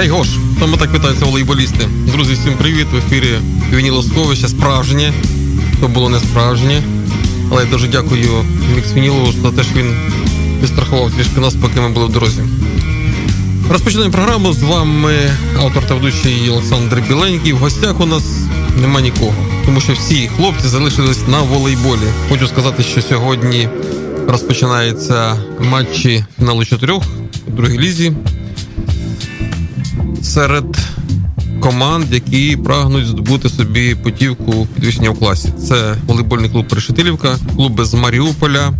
Гей Гош, саме так питаються волейболісти. Друзі, всім привіт! В ефірі Вінілосховище справжнє. То було не справжнє. Але я дуже дякую Мікс Вінілу за те, що він підстрахував трішки нас, поки ми були в дорозі. Розпочинаємо програму. З вами автор та ведучий Олександр Біленький. В гостях у нас нема нікого, тому що всі хлопці залишились на волейболі. Хочу сказати, що сьогодні розпочинаються матчі фіналу чотирьох у другій лізі серед команд, які прагнуть здобути собі путівку підвищення в класі. Це волейбольний клуб Решетилівка, клуби з Маріуполя,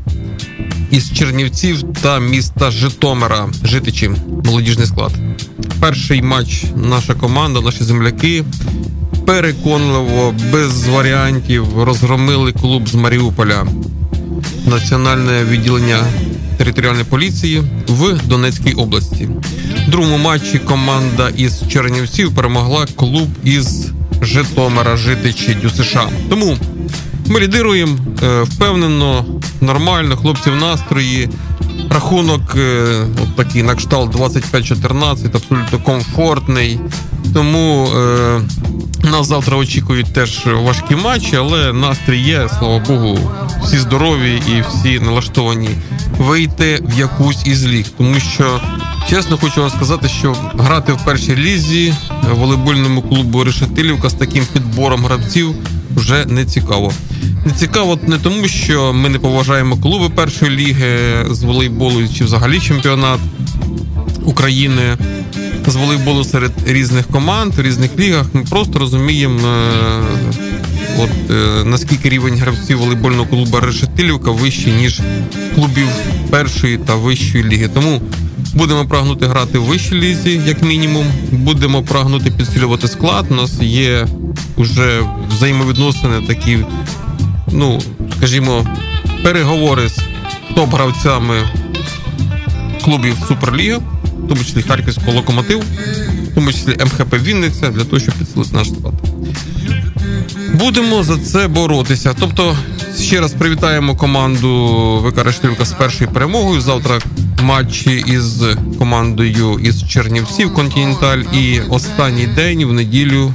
із Чернівців та міста Житомира, Житичі, молодіжний склад. Перший матч наша команда, наші земляки переконливо, без варіантів розгромили клуб з Маріуполя, національне відділення територіальної поліції в Донецькій області. В другому матчі команда із Чернівців перемогла клуб із Житомира, Житичі ДЮСШ. Тому ми лідируємо е, впевнено, нормально, хлопці в настрої. Рахунок е, от такий на кшталт 25-14, абсолютно комфортний. Тому е, нас завтра очікують теж важкі матчі, але настрій є, слава Богу, всі здорові і всі налаштовані вийти в якусь із ліг, тому що чесно хочу вам сказати, що грати в першій лізі волейбольному клубу Решетилівка з таким підбором гравців вже не цікаво. Не цікаво не тому, що ми не поважаємо клуби першої ліги з волейболу чи взагалі чемпіонат України з волейболу серед різних команд в різних лігах. Ми просто розуміємо. Е, От е, наскільки рівень гравців волейбольного клубу Решетилівка вищий, ніж клубів першої та вищої ліги. Тому будемо прагнути грати в вищій лізі, як мінімум. Будемо прагнути підсилювати склад. У нас є вже взаємовідносини, такі, ну скажімо, переговори з топ-гравцями клубів Суперліги, в тому числі Харківського локомотив, в тому числі МХП Вінниця, для того, щоб підсилити наш склад. Будемо за це боротися. Тобто, ще раз привітаємо команду ВК Решетилівка з першою перемогою. Завтра матчі із командою із Чернівців Континенталь. І останній день в неділю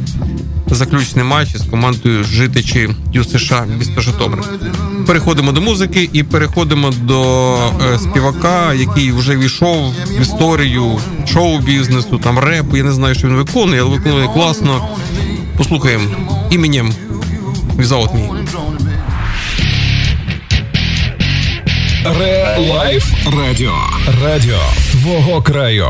заключний матч із командою житичі ЮСШ місто Житомир. Переходимо до музики і переходимо до е, співака, який вже війшов в історію шоу-бізнесу, там реп. Я не знаю, що він виконує, але виконує класно. Послухаємо Емінем «Without Me». Ре Лайф Радіо. Радіо твого краю.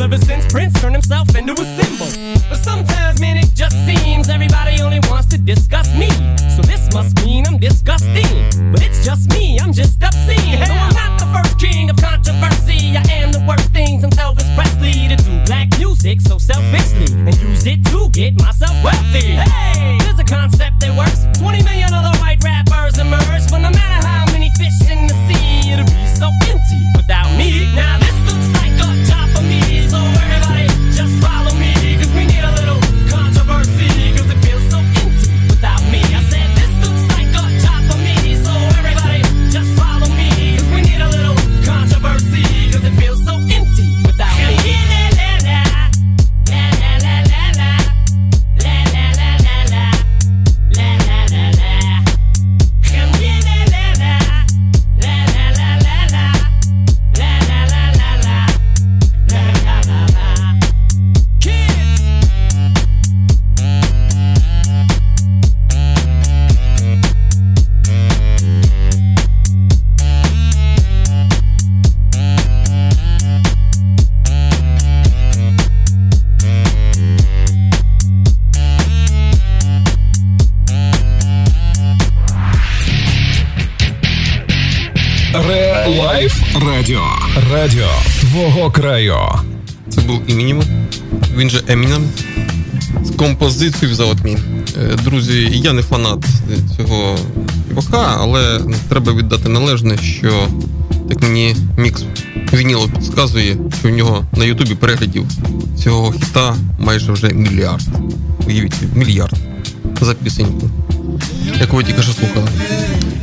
ever since Prince turned himself into a Ре Лайф Радіо. Радіо твого краю. Це був Емінім. Він же Емінем. З композицією «Without Me». Е, Друзі, я не фанат цього співака, але треба віддати належне, що так мені Мікс Вінілов підказує, що в нього на Ютубі переглядів цього хіта майже вже мільярд. Уявіть, мільярд за пісеньку, яку ви тільки що слухали.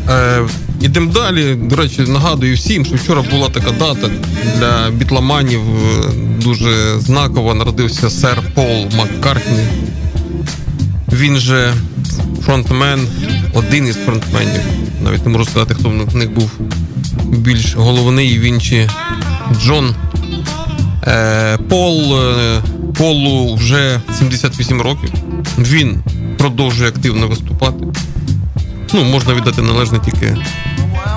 Е, ідемо далі. До речі, нагадую всім, що вчора була така дата для бітломанів е, дуже знакова. Народився сер Пол Маккартні. Він же фронтмен, один із фронтменів. Навіть не можу сказати, хто в них був більш головний. Він чи Джон Е, Пол е, Полу вже 78 років. Він продовжує активно виступати. Ну, можна віддати належне тільки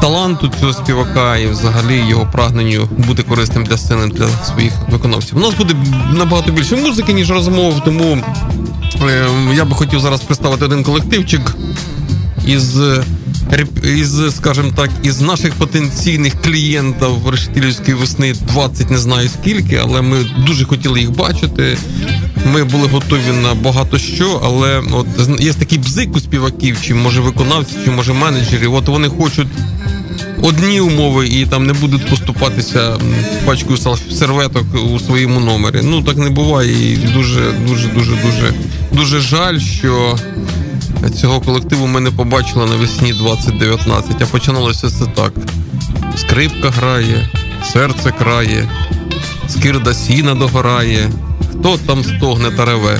таланту цього співака і взагалі його прагненню бути корисним для сцени для своїх виконавців. У нас буде набагато більше музики, ніж розмов, тому е, я би хотів зараз представити один колективчик із, із, скажімо так, із наших потенційних клієнтів решетилівської весни 20 не знаю скільки, але ми дуже хотіли їх бачити. Ми були готові на багато що, але от є такий бзик у співаків, чи може виконавців, чи може менеджерів. От вони хочуть одні умови і там не будуть поступатися пачкою серветок у своєму номері. Ну так не буває. І дуже, дуже, дуже, дуже, дуже жаль, що цього колективу ми не побачили навесні 2019. А починалося це так: скрипка грає, серце крає, скирда сіна догорає. Хто там стогне та реве?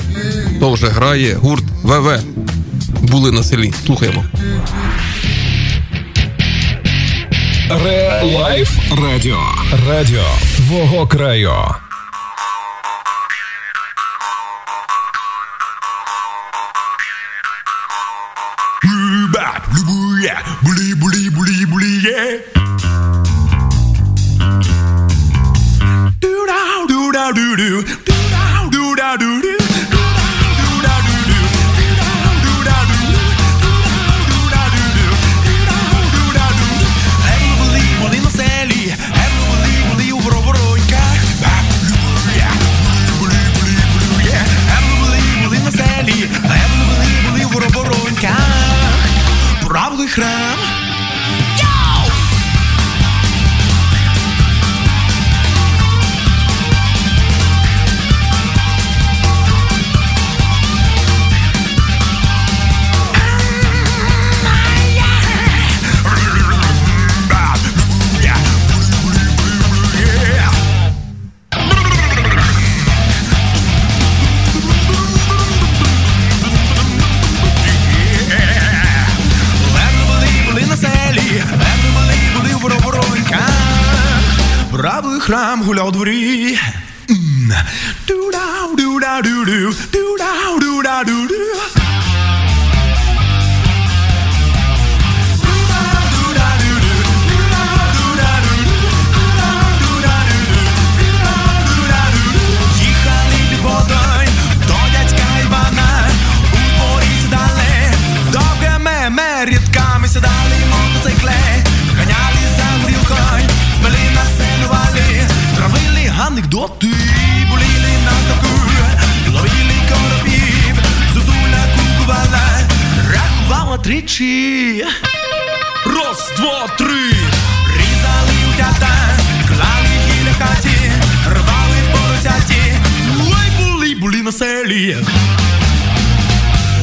Хто вже грає гурт ВВ. Були на селі. Слухаємо. Ре Лайф Радіо. Радіо твого краю. Були, храм. Були на селі.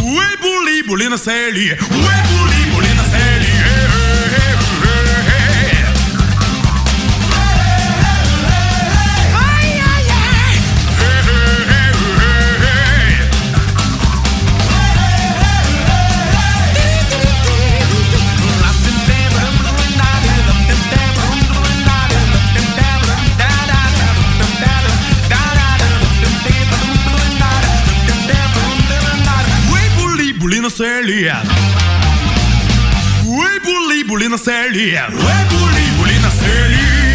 Ой, були, були на селі. Ой, були, були на селі. Ой, були, були на селі. Ой, були,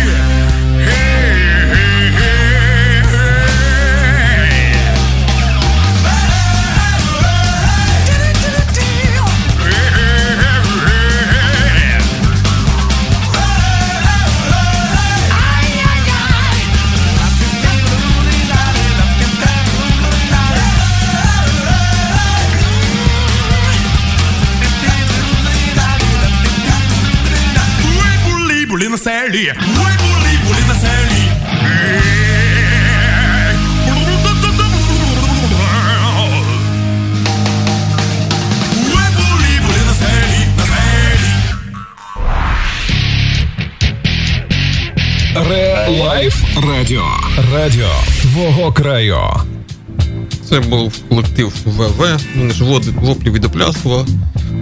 Ой, були, були на селі. Ой, були. Ре-лайф радіо. Радіо твого краю. Це був колектив ВВ. Вони ж води воплі від Оплясова,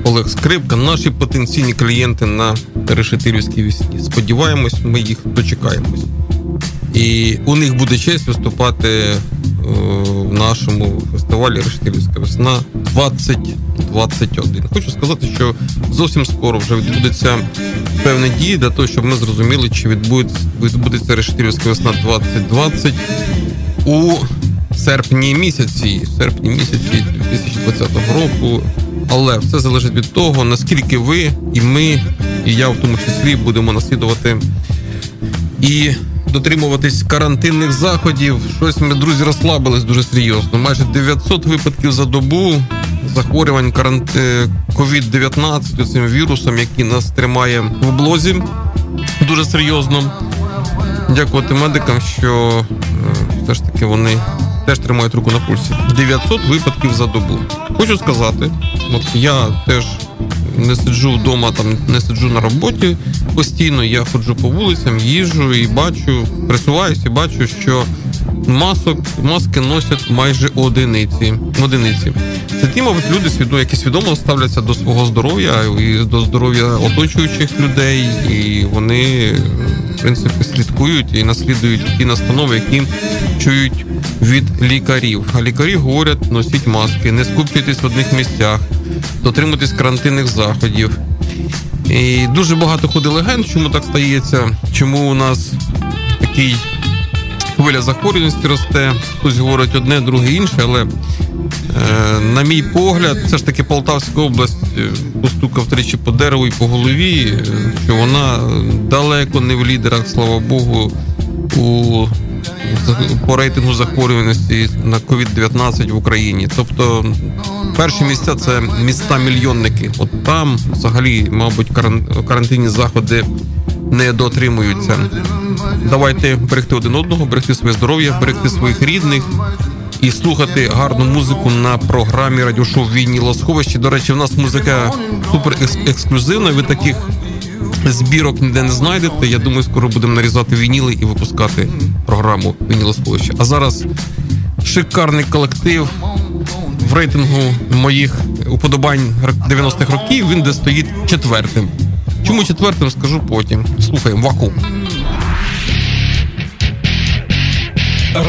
Олег Скрипка. Наші потенційні клієнти на Решетилівській вісні. Сподіваємось, ми їх дочекаємось. І у них буде честь виступати е, в нашому фестивалі Решетилівська весна 2021. Хочу сказати, що зовсім скоро вже відбудеться певні дії для того, щоб ми зрозуміли, чи відбудеться, відбудеться Решетилівська весна 2020 у серпні місяці, серпні місяці 2020 року. Але все залежить від того, наскільки ви і ми, і я в тому числі будемо наслідувати і дотримуватись карантинних заходів. Щось ми, друзі, розслабились дуже серйозно. Майже 900 випадків за добу захворювань карант... е, COVID-19 цим вірусом, який нас тримає в облозі дуже серйозно. Дякувати медикам, що е, все ж таки вони теж тримають руку на пульсі. 900 випадків за добу. Хочу сказати, от я теж не сиджу вдома, там не сиджу на роботі постійно. Я ходжу по вулицям, їжджу і бачу, присуваюся і бачу, що масок, маски носять майже одиниці. одиниці. Це ті, мабуть, люди свідомо, які свідомо ставляться до свого здоров'я і до здоров'я оточуючих людей, і вони в принципі слідкують і наслідують ті настанови, які чують від лікарів. А лікарі говорять: носіть маски, не скупчуйтесь в одних місцях, дотримуйтесь карантинних заходів. І дуже багато ходить легенд, чому так стається, чому у нас такий хвиля захворюваності росте. Хтось говорить одне, друге інше, але е, на мій погляд, все ж таки Полтавська область е, постукав тричі по дереву і по голові, е, що вона далеко не в лідерах, слава Богу, у по рейтингу захворюваності на COVID-19 в Україні. Тобто перші місця це міста-мільйонники. От там взагалі, мабуть, каран- карантинні заходи не дотримуються. Давайте берегти один одного, берегти своє здоров'я, берегти своїх рідних і слухати гарну музику на програмі радіошоу Вінні Сховищі. До речі, в нас музика супер ексклюзивна. Ви таких збірок ніде не знайдете. Я думаю, скоро будемо нарізати вініли і випускати програму Вінілосховища. А зараз шикарний колектив в рейтингу моїх уподобань 90-х років. Він де стоїть четвертим. Чому четвертим, скажу потім. Слухаємо Вакуум.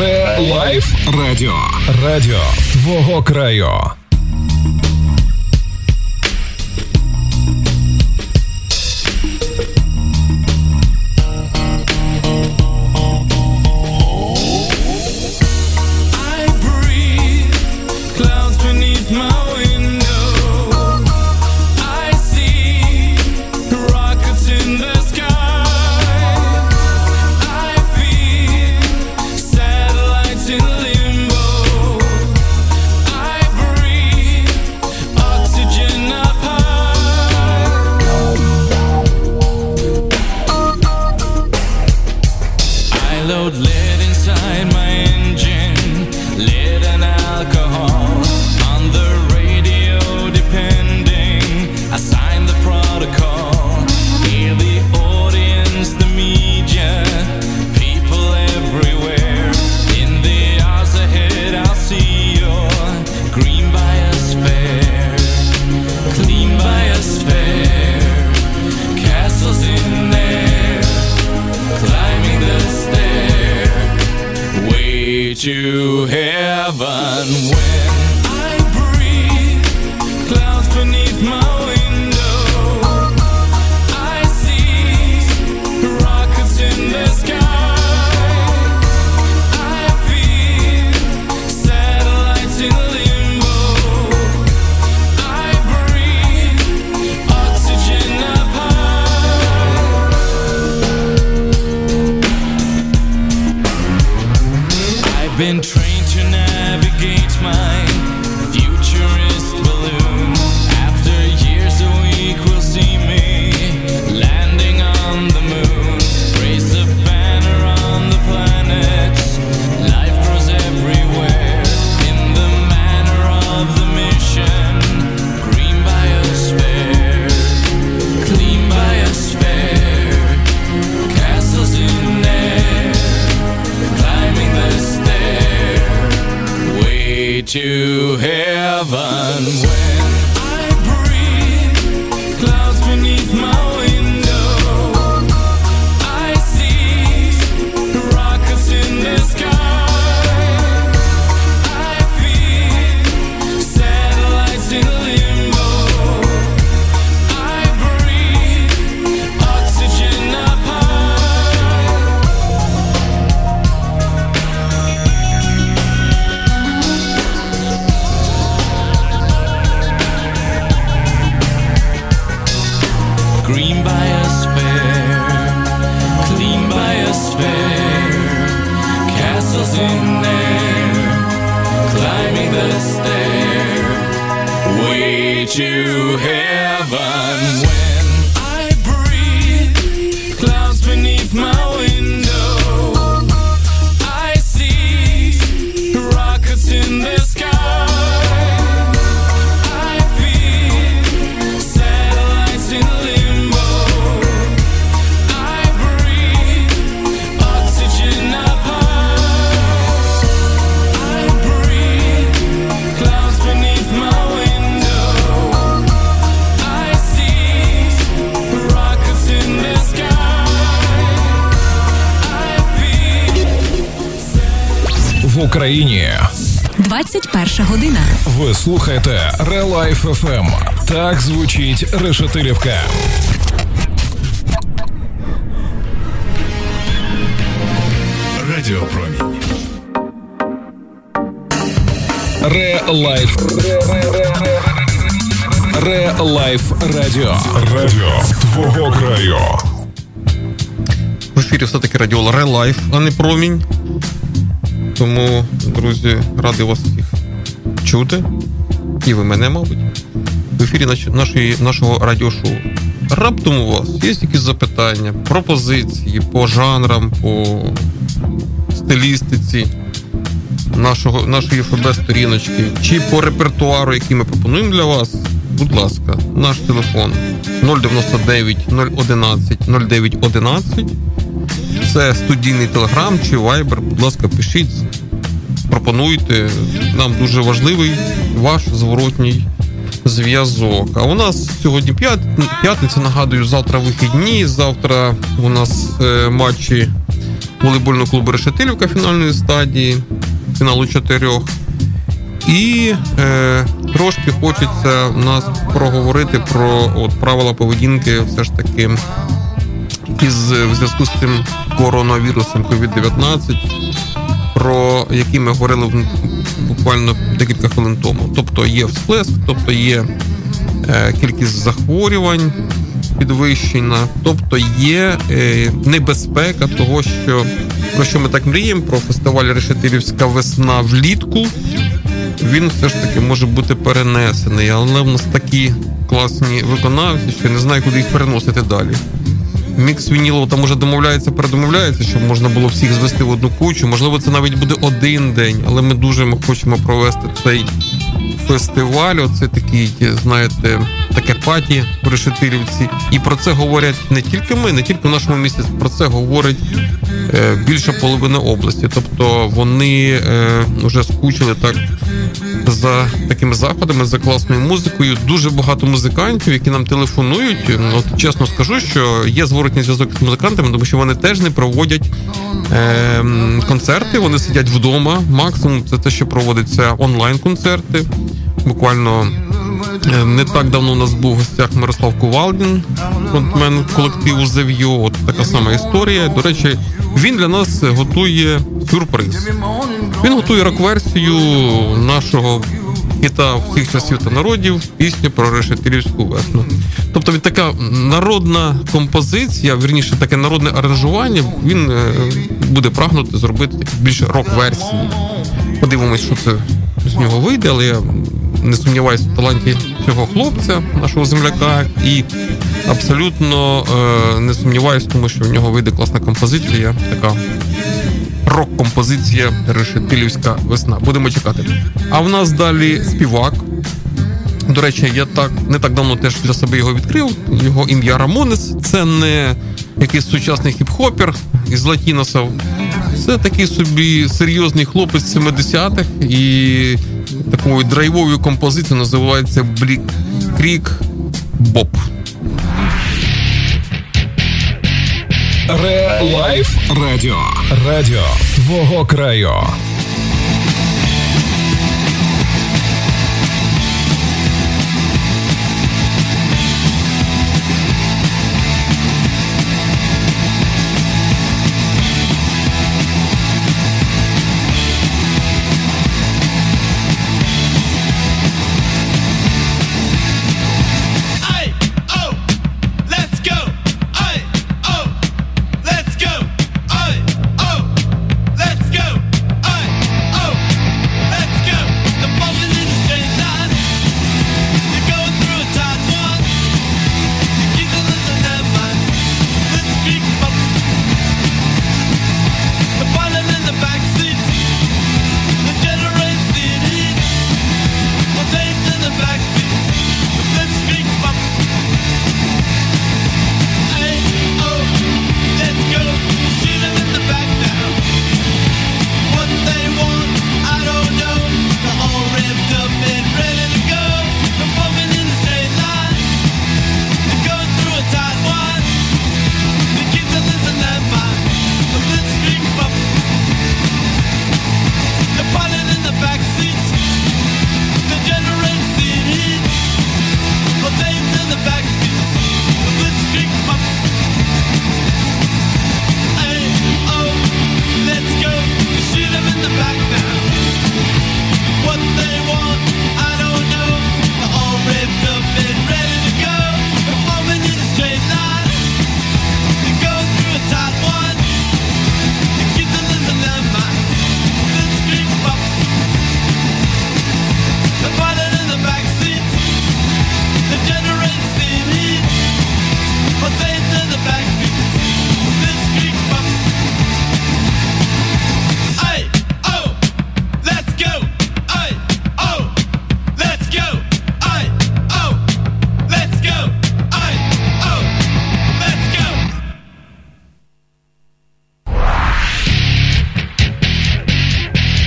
Ре-лайф радіо. Радіо твого краю. My ви слухаєте Релайф FM. Так звучить Решетилівка. Радіопромінь. Релайф. Релайф Радіо. Радіо твого краю. В ефірі все-таки радіо Релайф, а не промінь. Тому, друзі, радий вас чути. І ви мене, мабуть. В ефірі нашої, нашого радіошоу. Раптом у вас є якісь запитання, пропозиції по жанрам, по стилістиці нашого, нашої ФБ-сторіночки, чи по репертуару, який ми пропонуємо для вас. Будь ласка, наш телефон 099 011 0911. Це студійний телеграм чи вайбер. Будь ласка, пишіть, пропонуйте. Нам дуже важливий ваш зворотній зв'язок. А у нас сьогодні п'ятниця, нагадую, завтра вихідні. Завтра у нас е, матчі волейбольного клубу Решетилівка фінальної стадії, фіналу чотирьох. І е, трошки хочеться у нас проговорити про от, правила поведінки, все ж таки, із в зв'язку з цим коронавірусом COVID-19, про який ми говорили буквально декілька хвилин тому. Тобто є всплеск, тобто є е, кількість захворювань підвищена, тобто є е, небезпека того, що про що ми так мріємо, про фестиваль Решетилівська весна влітку. Він все ж таки може бути перенесений, але в нас такі класні виконавці, що не знаю, куди їх переносити далі. Мікс Вінілов там уже домовляється, передомовляється, щоб можна було всіх звести в одну кучу. Можливо, це навіть буде один день, але ми дуже ми хочемо провести цей фестиваль. Оце такий, знаєте, таке паті в Решетилівці. І про це говорять не тільки ми, не тільки в нашому місті. Про це говорить е, більша половина області. Тобто вони е, вже скучили так за такими заходами, за класною музикою. Дуже багато музикантів, які нам телефонують. От чесно скажу, що є зворотній зв'язок з музикантами, тому що вони теж не проводять е, концерти. Вони сидять вдома. Максимум це те, що проводиться онлайн-концерти. Буквально не так давно у нас був в гостях Мирослав Кувалдін, фронтмен колективу Зев'йо. От така сама історія. До речі, він для нас готує сюрприз. Він готує рок-версію нашого хіта всіх часів та народів пісню про решетилівську весну. Тобто від така народна композиція, вірніше таке народне аранжування, він е, буде прагнути зробити більше рок-версії. Подивимось, що це з нього вийде, але я не сумніваюся в таланті цього хлопця, нашого земляка, і абсолютно е, не сумніваюся, тому що в нього вийде класна композиція, така рок-композиція Решетилівська весна. Будемо чекати. А в нас далі співак. До речі, я так не так давно теж для себе його відкрив. Його ім'я Рамонес. Це не якийсь сучасний хіп-хопер із Латіносів. Це такий собі серйозний хлопець 70-х і такою драйвовою композицією називається Блік Крік Боб. Ре Лайф Радіо. Радіо твого краю.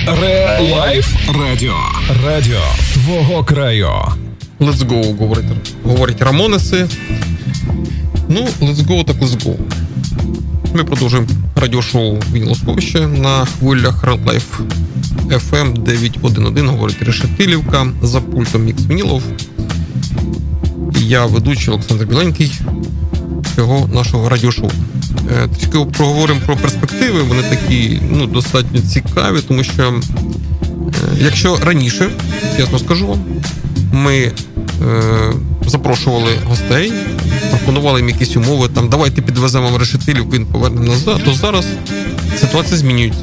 Ре Лайф Радіо. Радіо твого краю. Let's go, говорить, говорять Рамонеси. Ну, let's go, так let's go. Ми продовжуємо радіошоу Вінілосховище на хвилях Ре Лайф FM 911, говорить Решетилівка за пультом Мікс Вінілов. Я ведучий Олександр Біленький цього нашого радіошоу. Е, Трішки проговоримо про перспективи. Вони такі ну, достатньо цікаві, тому що е, якщо раніше, чесно скажу вам, ми е, запрошували гостей, пропонували їм якісь умови, там давайте підвеземо вам решетилівку, він поверне назад, то зараз ситуація змінюється.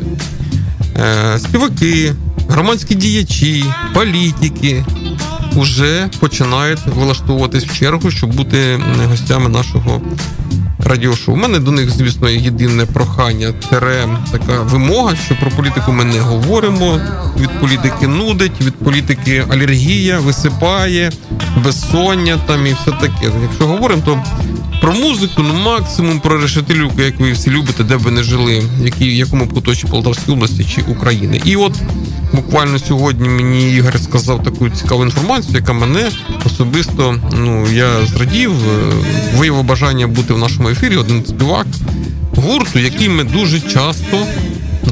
Е, співаки, громадські діячі, політики вже починають вилаштовуватись в чергу, щоб бути гостями нашого радіошоу. У мене до них, звісно, єдине прохання, тере така вимога, що про політику ми не говоримо. Від політики нудить, від політики алергія, висипає, безсоння там і все таке. Якщо говоримо, то про музику, ну максимум про решетилівку, як ви всі любите, де б ви не жили, в в якому куточі Полтавської області чи України. І от буквально сьогодні мені Ігор сказав таку цікаву інформацію, яка мене особисто ну я зрадів, е, виявив бажання бути в нашому ефірі. Один співак гурту, який ми дуже часто,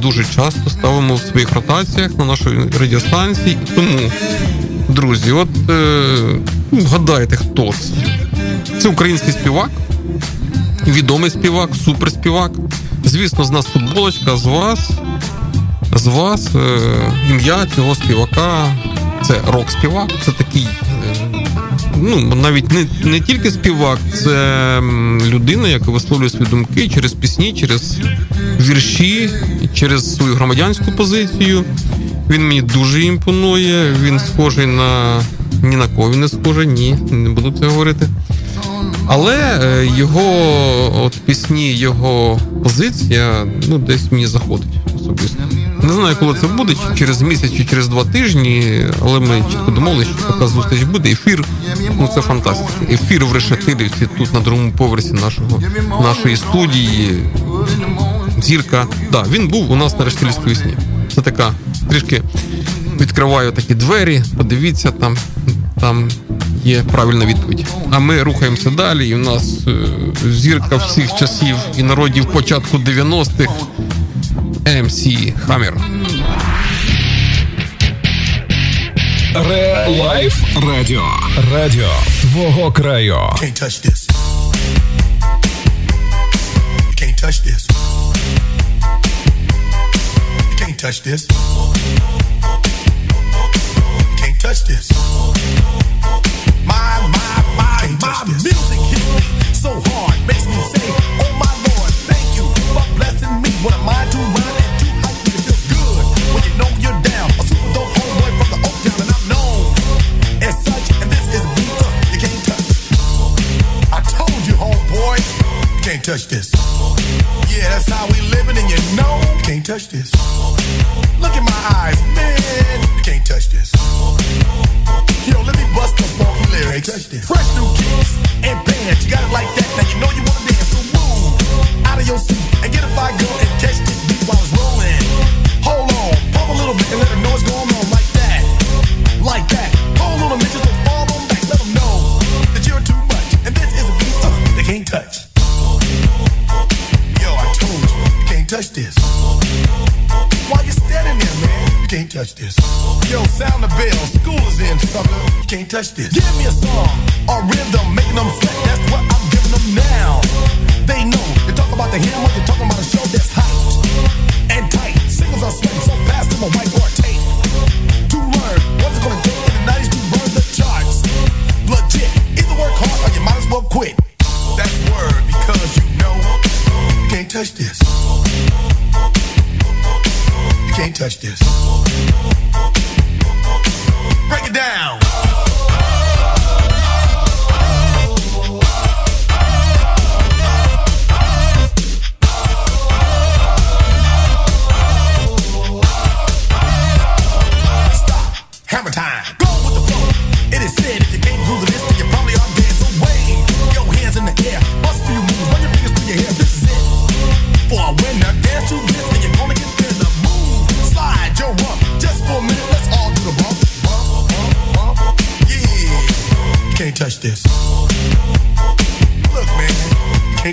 дуже часто ставимо в своїх ротаціях на нашій радіостанції. Тому, друзі, от е, ну, вгадайте, хто це. Це український співак, відомий співак, суперспівак. Звісно, з нас футболочка, з вас. З вас е, ім'я цього співака це рок-співак, це такий. е, Ну, навіть не, не тільки співак, це людина, яка висловлює свої думки через пісні, через вірші, через свою громадянську позицію. Він мені дуже імпонує. Він схожий на ні на кого він не схожий, ні, не буду це говорити. Але е, його от пісні, його позиція, ну десь мені заходить особисто. Не знаю, коли це буде, чи через місяць, чи через два тижні, але ми чітко домовилися, що така зустріч буде. Ефір, ну це фантастика. Ефір в Решетилівці, тут на другому поверсі нашого нашої студії. Зірка. Да, він був у нас на Решетилівській весні. Це така трішки відкриваю такі двері, подивіться там. Там є правильна відповідь. А ми рухаємося далі. І в нас е, зірка всіх часів і народів початку 90-х MC Хаммер. Ре Лайф Радіо. Радіо твого краю. Can't touch this. You can't touch this. You can't touch this. You can't touch this. My, my, my, my music Touch this. Touch this. Give me a song or rhythm, making them sweat. That's what I'm giving them now. They know. You talk about the hammer, you're talking about a show that's hyped and tight. Singles are sweating so fast, I'm a whiteboard tape. To learn what's it gonna take in the 90s to burn the charts. Legit. Either work hard or you might as well quit. That's word because you know you can't touch this. You can't touch this. Break it down.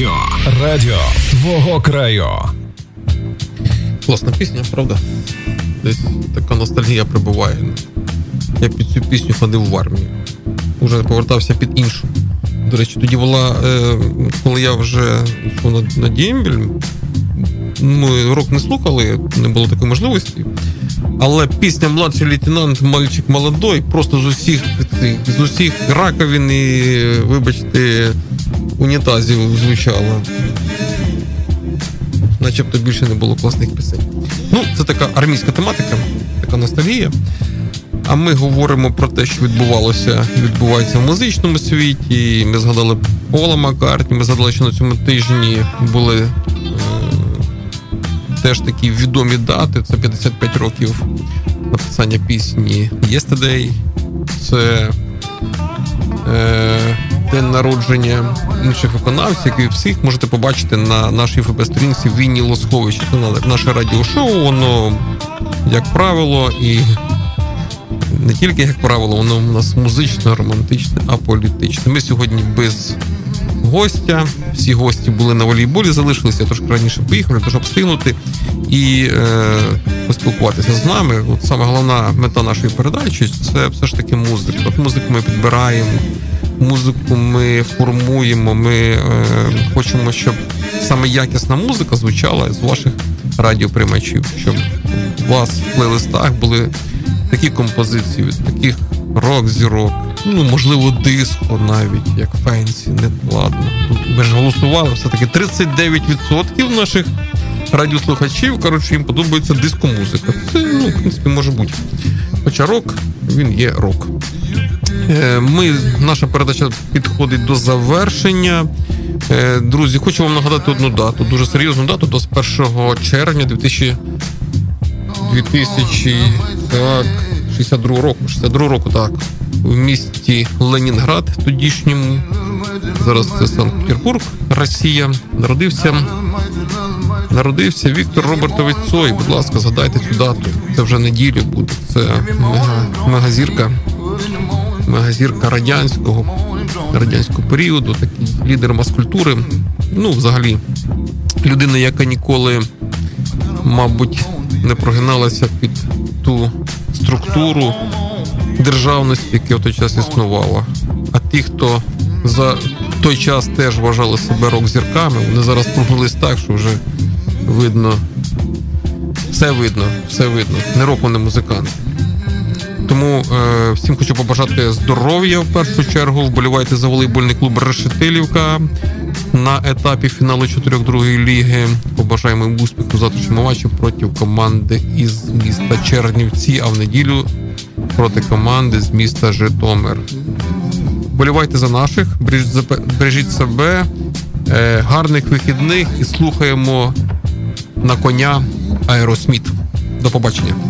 Радіо. Радіо твого краю. Класна пісня, правда? Десь така ностальгія прибуває. Я під цю пісню ходив в армію. Уже повертався під іншу. До речі, тоді була, е, коли я вже йшов на, на Дімбіль, ми рок не слухали, не було такої можливості. Але пісня Младший лейтенант Мальчик молодой просто з усіх з усіх раковин і, вибачте, унітазів звучала. Начебто більше не було класних пісень. Ну, це така армійська тематика, така ностальгія. А ми говоримо про те, що відбувалося, відбувається в музичному світі. Ми згадали Пола Маккартні, ми згадали, що на цьому тижні були е, теж такі відомі дати. Це 55 років написання пісні Yesterday. Це е, день народження інших виконавців, які всіх можете побачити на нашій ФБ-сторінці Вінні Лоскович. Це наше радіошоу, воно, як правило, і не тільки як правило, воно у нас музично, романтичне, а політичне. Ми сьогодні без гостя. Всі гості були на волейболі, залишилися трошки раніше поїхали, тож обстигнути і е, поспілкуватися з нами. От саме головна мета нашої передачі це все ж таки музика. От музику ми підбираємо, музику ми формуємо. Ми е, хочемо, щоб саме якісна музика звучала з ваших радіоприймачів, щоб у вас в плейлистах були такі композиції таких рок-зірок, ну можливо, диско навіть, як фенсі, не ладно. Тут Ми ж голосували, все-таки 39% наших радіослухачів, коротше, їм подобається диско-музика. Це, ну, в принципі, може бути. Хоча рок, він є рок. Е, Ми, наша передача підходить до завершення. Е, Друзі, хочу вам нагадати одну дату, дуже серйозну дату, 21 червня 2000 2000, так, 62 року, 62 року, так. В місті Ленінград, тодішньому. Зараз це Санкт-Петербург, Росія. Народився. Народився Віктор Робертович Цой. Будь ласка, згадайте цю дату. Це вже неділя буде. Це мега, мегазірка. Мегазірка радянського, радянського періоду, такий лідер маскультури. Ну, взагалі, людина, яка ніколи, мабуть, не прогиналася під ту структуру державності, яка в той час існувала. А ті, хто за той час теж вважали себе рок-зірками, вони зараз прогнулись так, що вже видно, все видно, все видно. Не рок, вони музиканти. Тому е, всім хочу побажати здоров'я в першу чергу. Вболівайте за волейбольний клуб Решетилівка на етапі фіналу 4-2 ліги. Побажаємо їм успіху в завтрашньому матчі проти команди із міста Чернівці, а в неділю проти команди з міста Житомир. Вболівайте за наших, бережіть себе, е, гарних вихідних і слухаємо на коня Аеросміт. До побачення.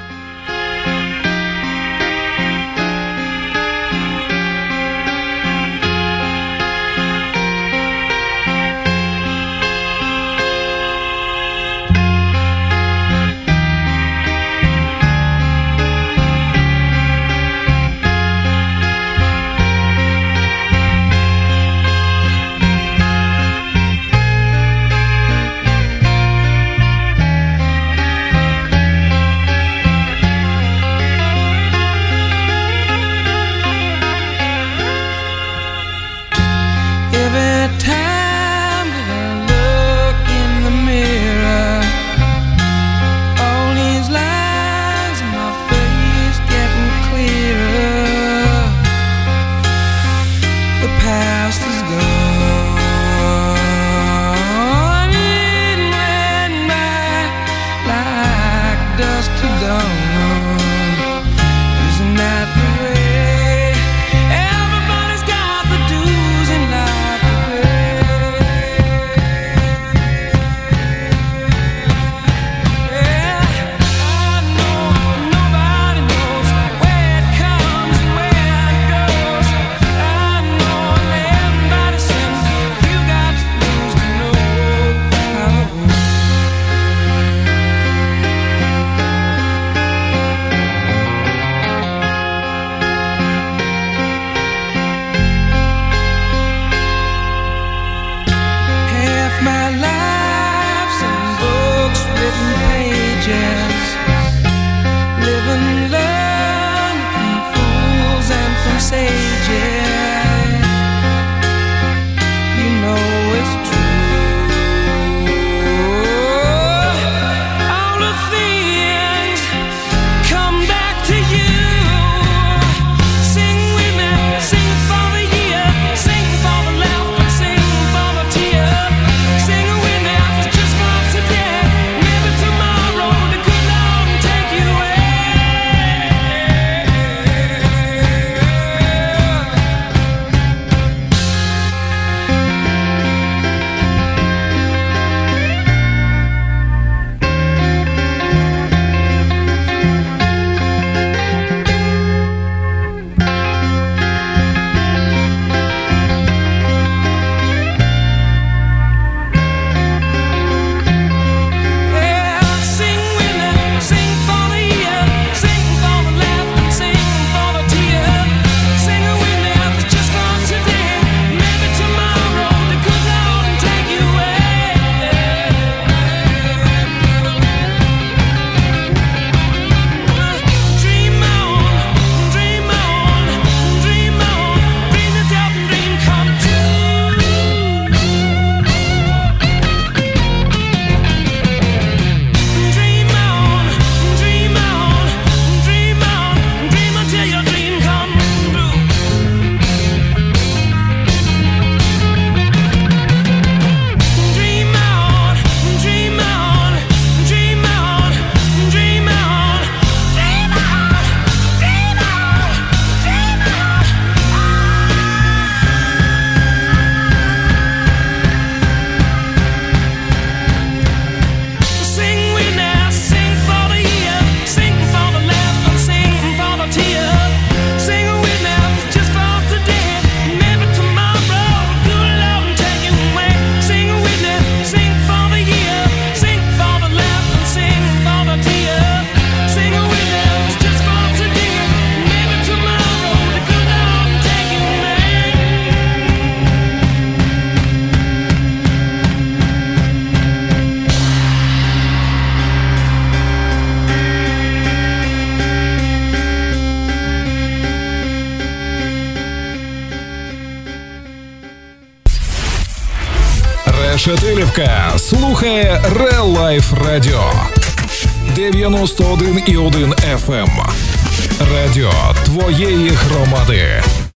Life і 91,1 FM. Радіо твоєї громади.